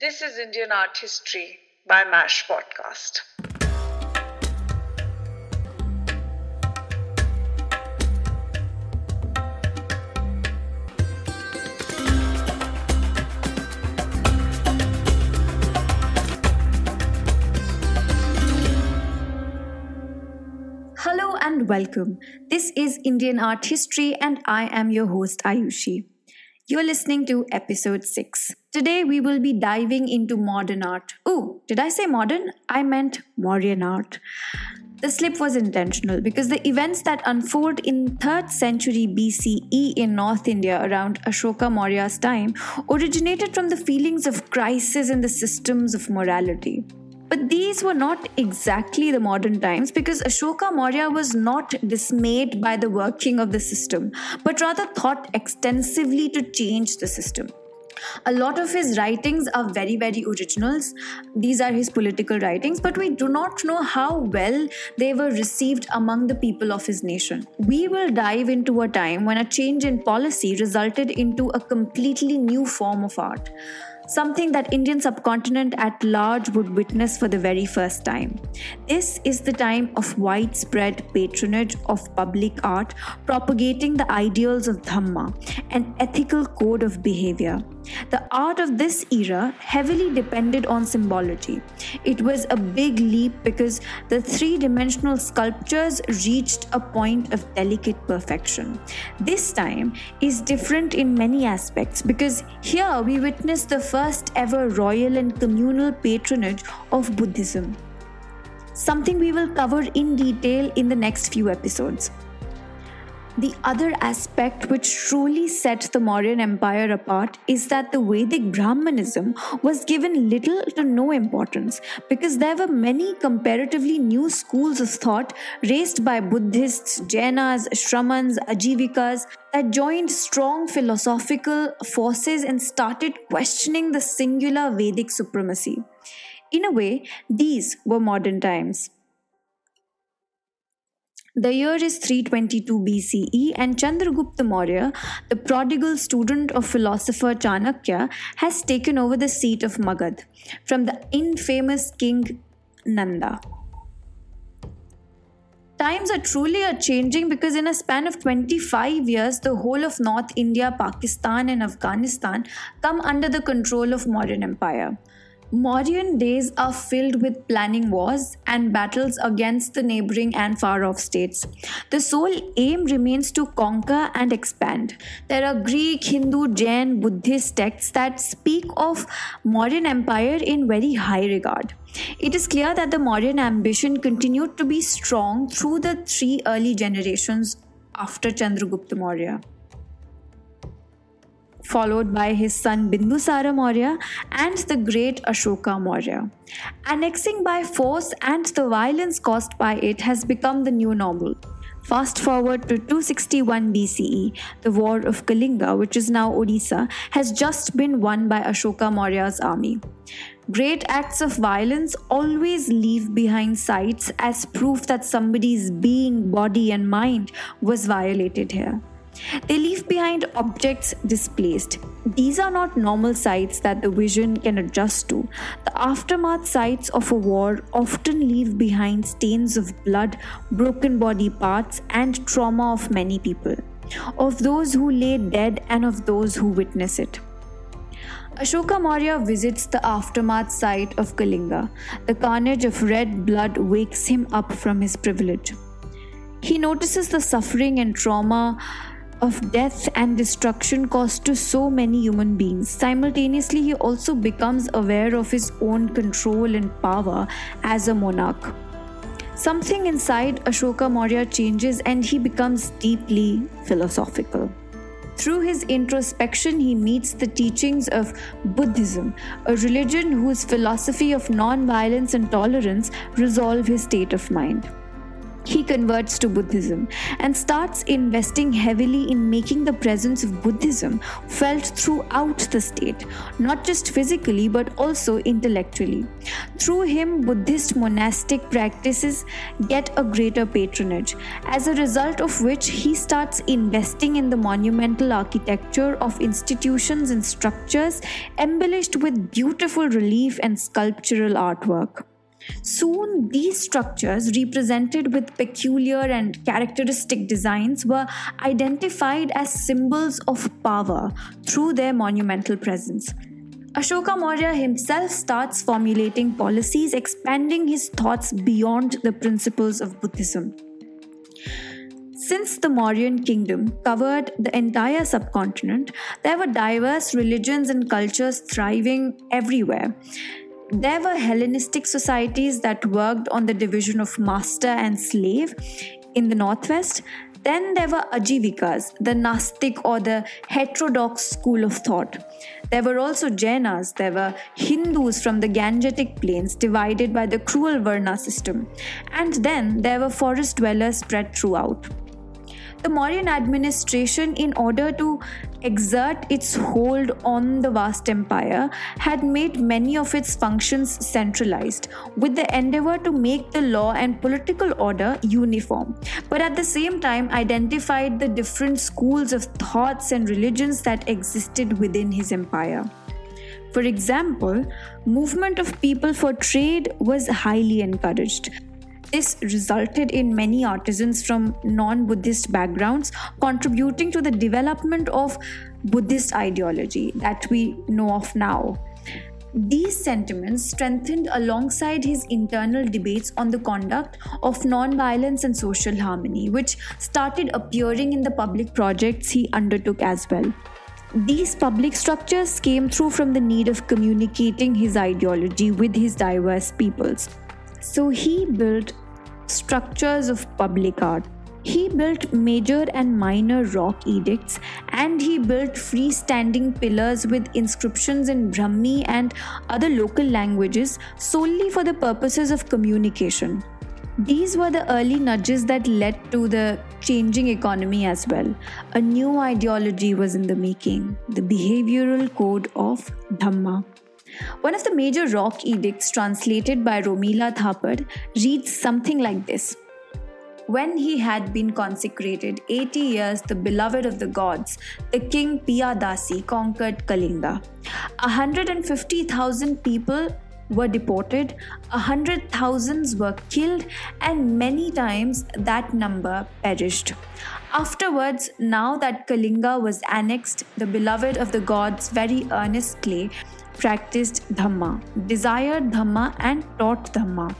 This is Indian Art History by MASH Podcast. Hello and welcome. This is Indian Art History, and I am your host, Ayushi. You're listening to episode 6. Today we will be diving into modern art. Oh, did I say modern? I meant Mauryan art. The slip was intentional because the events that unfold in 3rd century BCE in North India around Ashoka Maurya's time originated from the feelings of crisis in the systems of morality. But these were not exactly the modern times because Ashoka Maurya was not dismayed by the working of the system, but rather thought extensively to change the system. A lot of his writings are very, very originals. These are his political writings, but we do not know how well they were received among the people of his nation. We will dive into a time when a change in policy resulted into a completely new form of art something that Indian subcontinent at large would witness for the very first time. This is the time of widespread patronage of public art, propagating the ideals of Dhamma, an ethical code of behavior. The art of this era heavily depended on symbology. It was a big leap because the three dimensional sculptures reached a point of delicate perfection. This time is different in many aspects because here we witness the first ever royal and communal patronage of Buddhism. Something we will cover in detail in the next few episodes. The other aspect which truly set the Mauryan Empire apart is that the Vedic Brahmanism was given little to no importance because there were many comparatively new schools of thought raised by Buddhists, Jainas, Shramans, Ajivikas that joined strong philosophical forces and started questioning the singular Vedic supremacy. In a way, these were modern times. The year is 322 BCE, and Chandragupta Maurya, the prodigal student of philosopher Chanakya, has taken over the seat of Magadh from the infamous king Nanda. Times are truly a changing because in a span of 25 years, the whole of North India, Pakistan, and Afghanistan come under the control of Mauryan Empire. Mauryan days are filled with planning wars and battles against the neighboring and far off states. The sole aim remains to conquer and expand. There are Greek, Hindu, Jain, Buddhist texts that speak of Mauryan Empire in very high regard. It is clear that the Mauryan ambition continued to be strong through the three early generations after Chandragupta Maurya followed by his son Bindusara Maurya and the great Ashoka Maurya. Annexing by force and the violence caused by it has become the new normal. Fast forward to 261 BCE, the war of Kalinga, which is now Odisha, has just been won by Ashoka Maurya's army. Great acts of violence always leave behind sites as proof that somebody's being, body, and mind was violated here. They leave behind objects displaced. These are not normal sites that the vision can adjust to. The aftermath sites of a war often leave behind stains of blood, broken body parts, and trauma of many people, of those who lay dead and of those who witness it. Ashoka Maurya visits the aftermath site of Kalinga. The carnage of red blood wakes him up from his privilege. He notices the suffering and trauma of death and destruction caused to so many human beings. Simultaneously, he also becomes aware of his own control and power as a monarch. Something inside Ashoka Maurya changes and he becomes deeply philosophical. Through his introspection, he meets the teachings of Buddhism, a religion whose philosophy of non violence and tolerance resolve his state of mind. He converts to Buddhism and starts investing heavily in making the presence of Buddhism felt throughout the state, not just physically but also intellectually. Through him, Buddhist monastic practices get a greater patronage, as a result of which he starts investing in the monumental architecture of institutions and structures embellished with beautiful relief and sculptural artwork. Soon, these structures, represented with peculiar and characteristic designs, were identified as symbols of power through their monumental presence. Ashoka Maurya himself starts formulating policies, expanding his thoughts beyond the principles of Buddhism. Since the Mauryan kingdom covered the entire subcontinent, there were diverse religions and cultures thriving everywhere. There were Hellenistic societies that worked on the division of master and slave in the northwest. Then there were Ajivikas, the Nastic or the heterodox school of thought. There were also Jainas, there were Hindus from the Gangetic plains divided by the cruel Varna system. And then there were forest dwellers spread throughout the Mauryan administration, in order to exert its hold on the vast empire, had made many of its functions centralized, with the endeavor to make the law and political order uniform, but at the same time identified the different schools of thoughts and religions that existed within his empire. For example, movement of people for trade was highly encouraged this resulted in many artisans from non Buddhist backgrounds contributing to the development of Buddhist ideology that we know of now. These sentiments strengthened alongside his internal debates on the conduct of non-violence and social harmony, which started appearing in the public projects he undertook as well. These public structures came through from the need of communicating his ideology with his diverse peoples. So he built structures of public art. He built major and minor rock edicts and he built freestanding pillars with inscriptions in Brahmi and other local languages solely for the purposes of communication. These were the early nudges that led to the changing economy as well. A new ideology was in the making the behavioral code of Dhamma. One of the major rock edicts translated by Romila Thapar reads something like this. When he had been consecrated 80 years, the beloved of the gods, the king Piyadasi conquered Kalinga. 150,000 people were deported, a hundred thousands were killed, and many times that number perished. Afterwards, now that Kalinga was annexed, the beloved of the gods very earnestly practiced Dhamma, desired Dhamma, and taught Dhamma.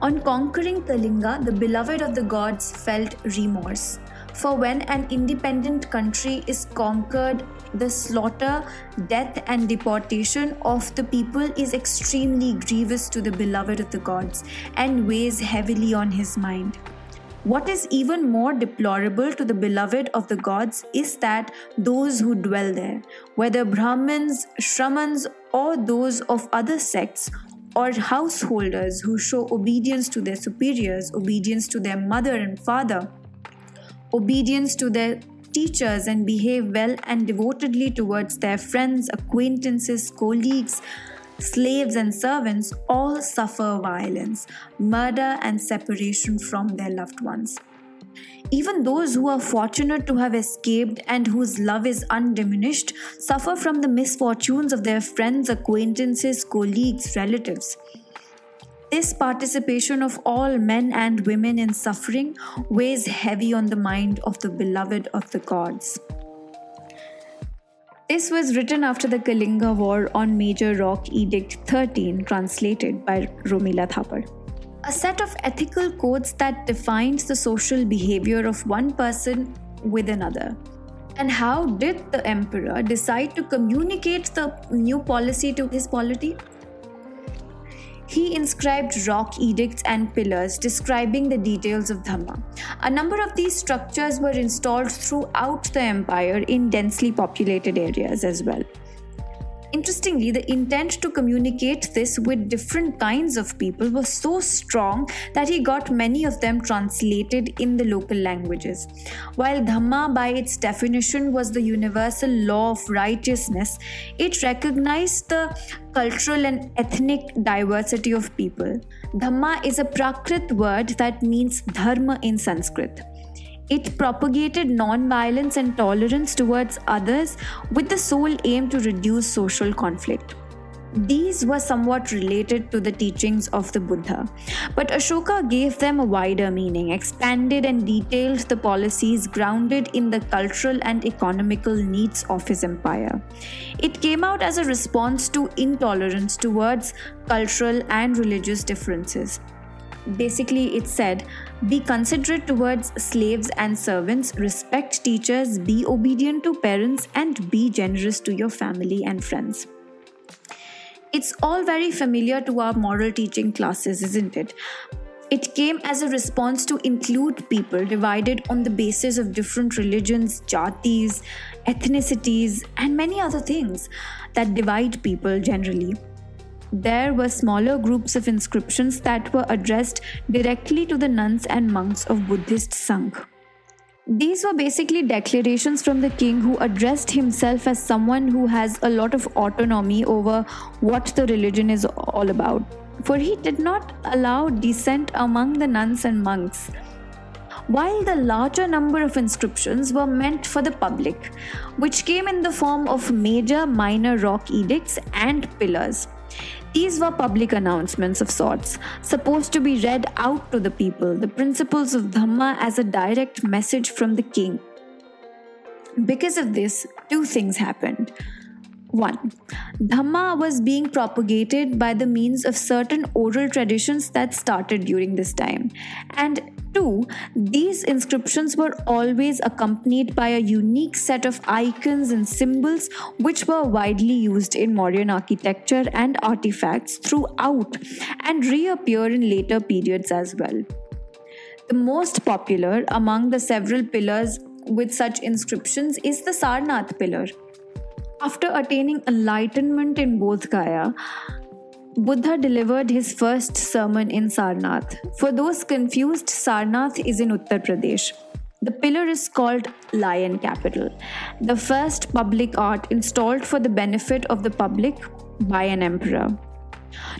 On conquering Kalinga, the beloved of the gods felt remorse. For when an independent country is conquered, the slaughter, death, and deportation of the people is extremely grievous to the beloved of the gods and weighs heavily on his mind. What is even more deplorable to the beloved of the gods is that those who dwell there, whether Brahmins, Shramans, or those of other sects, or householders who show obedience to their superiors, obedience to their mother and father, obedience to their teachers, and behave well and devotedly towards their friends, acquaintances, colleagues, slaves and servants all suffer violence, murder, and separation from their loved ones. Even those who are fortunate to have escaped and whose love is undiminished suffer from the misfortunes of their friends, acquaintances, colleagues, relatives. This participation of all men and women in suffering weighs heavy on the mind of the beloved of the gods. This was written after the Kalinga War on Major Rock Edict 13, translated by Romila Thapar. A set of ethical codes that defines the social behavior of one person with another. And how did the emperor decide to communicate the new policy to his polity? he inscribed rock edicts and pillars describing the details of Dhamma. A number of these structures were installed throughout the empire in densely populated areas as well. Interestingly, the intent to communicate this with different kinds of people was so strong that he got many of them translated in the local languages. While Dhamma, by its definition, was the universal law of righteousness, it recognized the cultural and ethnic diversity of people. Dhamma is a Prakrit word that means dharma in Sanskrit. It propagated non-violence and tolerance towards others with the sole aim to reduce social conflict. These were somewhat related to the teachings of the Buddha, but Ashoka gave them a wider meaning, expanded and detailed the policies grounded in the cultural and economical needs of his empire. It came out as a response to intolerance towards cultural and religious differences. Basically, it said be considerate towards slaves and servants, respect teachers, be obedient to parents, and be generous to your family and friends. It's all very familiar to our moral teaching classes, isn't it? It came as a response to include people divided on the basis of different religions, jatis, ethnicities, and many other things that divide people generally there were smaller groups of inscriptions that were addressed directly to the nuns and monks of Buddhist Sangh. These were basically declarations from the king who addressed himself as someone who has a lot of autonomy over what the religion is all about. For he did not allow dissent among the nuns and monks. While the larger number of inscriptions were meant for the public, which came in the form of major minor rock edicts and pillars. These were public announcements of sorts, supposed to be read out to the people, the principles of Dhamma as a direct message from the king. Because of this, two things happened. 1. Dhamma was being propagated by the means of certain oral traditions that started during this time. And 2. These inscriptions were always accompanied by a unique set of icons and symbols which were widely used in Mauryan architecture and artifacts throughout and reappear in later periods as well. The most popular among the several pillars with such inscriptions is the Sarnath pillar. After attaining enlightenment in Bodh Gaya, Buddha delivered his first sermon in Sarnath. For those confused, Sarnath is in Uttar Pradesh. The pillar is called Lion Capital, the first public art installed for the benefit of the public by an emperor.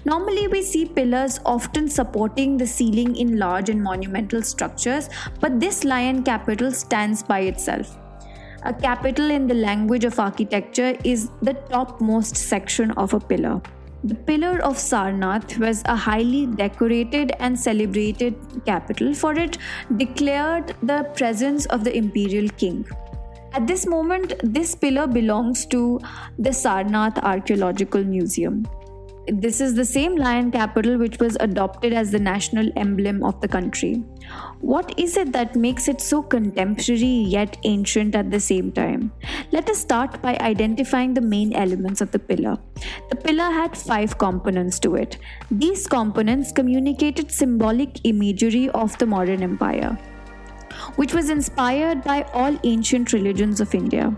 Normally, we see pillars often supporting the ceiling in large and monumental structures, but this lion capital stands by itself. A capital in the language of architecture is the topmost section of a pillar. The pillar of Sarnath was a highly decorated and celebrated capital, for it declared the presence of the imperial king. At this moment, this pillar belongs to the Sarnath Archaeological Museum. This is the same lion capital which was adopted as the national emblem of the country. What is it that makes it so contemporary yet ancient at the same time? Let us start by identifying the main elements of the pillar. The pillar had five components to it. These components communicated symbolic imagery of the Mauryan Empire, which was inspired by all ancient religions of India.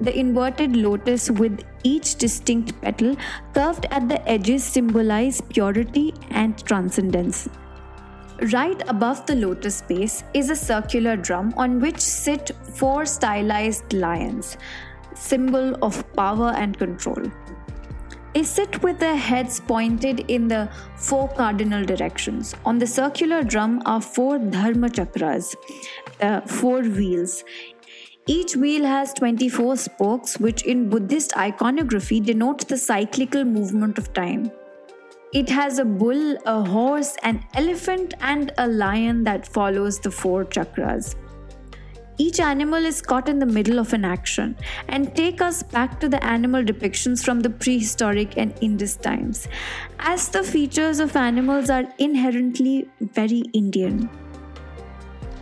The inverted lotus with each distinct petal curved at the edges symbolize purity and transcendence. Right above the lotus base is a circular drum on which sit four stylized lions, symbol of power and control. They sit with their heads pointed in the four cardinal directions. On the circular drum are four dharma chakras, the four wheels. Each wheel has 24 spokes, which in Buddhist iconography denote the cyclical movement of time. It has a bull, a horse, an elephant, and a lion that follows the four chakras. Each animal is caught in the middle of an action and take us back to the animal depictions from the prehistoric and Indus times, as the features of animals are inherently very Indian.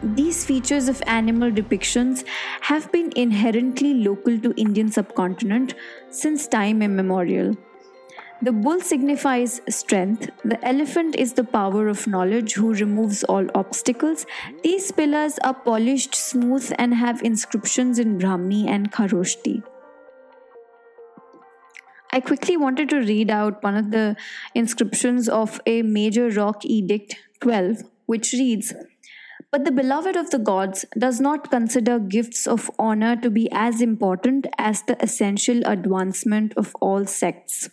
These features of animal depictions have been inherently local to Indian subcontinent since time immemorial. The bull signifies strength, the elephant is the power of knowledge who removes all obstacles. These pillars are polished, smooth, and have inscriptions in Brahmi and Kharoshti. I quickly wanted to read out one of the inscriptions of a major rock edict 12, which reads But the beloved of the gods does not consider gifts of honor to be as important as the essential advancement of all sects.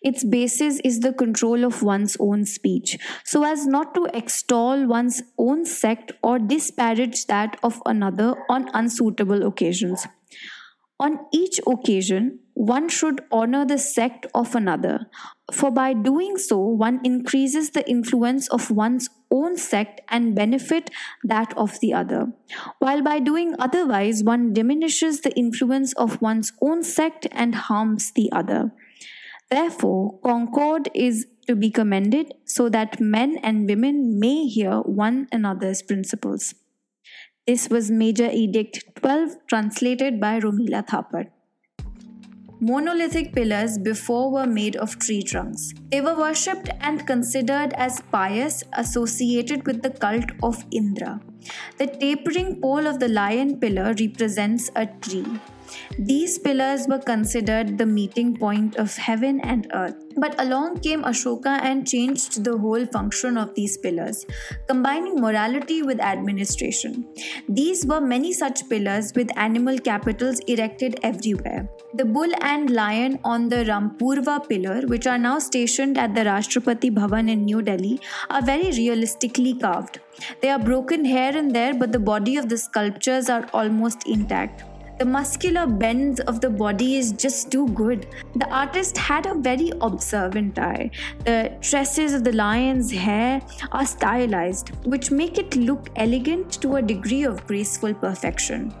Its basis is the control of one's own speech, so as not to extol one's own sect or disparage that of another on unsuitable occasions. On each occasion, one should honor the sect of another, for by doing so, one increases the influence of one's own sect and benefit that of the other, while by doing otherwise, one diminishes the influence of one's own sect and harms the other. Therefore, concord is to be commended so that men and women may hear one another's principles. This was Major Edict 12, translated by Romila Thapar. Monolithic pillars before were made of tree trunks. They were worshipped and considered as pious, associated with the cult of Indra. The tapering pole of the lion pillar represents a tree. These pillars were considered the meeting point of heaven and earth. But along came Ashoka and changed the whole function of these pillars, combining morality with administration. These were many such pillars with animal capitals erected everywhere. The bull and lion on the Rampurva pillar, which are now stationed at the Rashtrapati Bhavan in New Delhi, are very realistically carved. They are broken here and there, but the body of the sculptures are almost intact. The muscular bends of the body is just too good. The artist had a very observant eye. The tresses of the lion's hair are stylized, which make it look elegant to a degree of graceful perfection.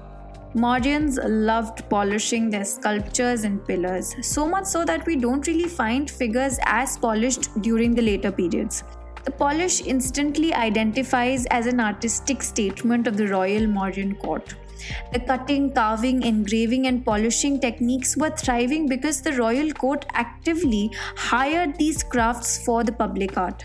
Mauryans loved polishing their sculptures and pillars, so much so that we don't really find figures as polished during the later periods. The polish instantly identifies as an artistic statement of the royal Mauryan court. The cutting, carving, engraving, and polishing techniques were thriving because the royal court actively hired these crafts for the public art.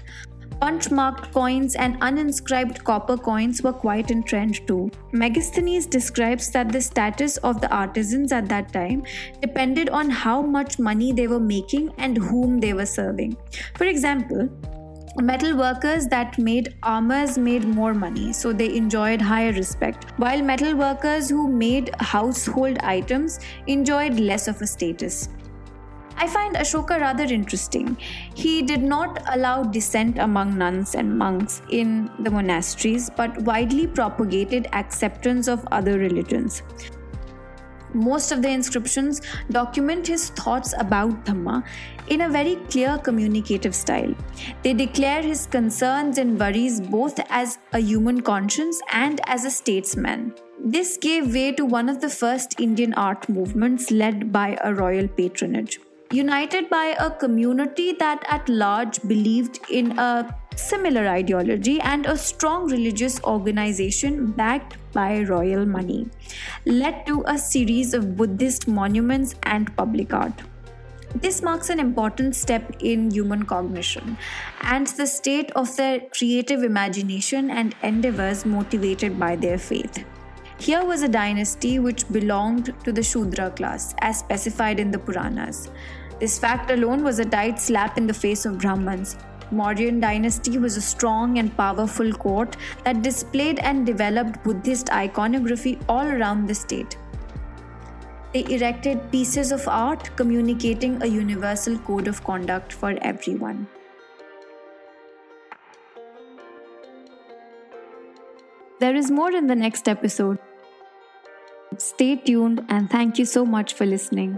Punch marked coins and uninscribed copper coins were quite in trend too. Megasthenes describes that the status of the artisans at that time depended on how much money they were making and whom they were serving. For example, metal workers that made armors made more money so they enjoyed higher respect while metal workers who made household items enjoyed less of a status I find Ashoka rather interesting. He did not allow dissent among nuns and monks in the monasteries, but widely propagated acceptance of other religions. Most of the inscriptions document his thoughts about Dhamma in a very clear communicative style. They declare his concerns and worries both as a human conscience and as a statesman. This gave way to one of the first Indian art movements led by a royal patronage. United by a community that at large believed in a similar ideology and a strong religious organization backed by royal money, led to a series of Buddhist monuments and public art. This marks an important step in human cognition and the state of their creative imagination and endeavors motivated by their faith. Here was a dynasty which belonged to the Shudra class, as specified in the Puranas. This fact alone was a tight slap in the face of Brahmins, Mauryan dynasty was a strong and powerful court that displayed and developed Buddhist iconography all around the state. They erected pieces of art communicating a universal code of conduct for everyone. There is more in the next episode. Stay tuned and thank you so much for listening.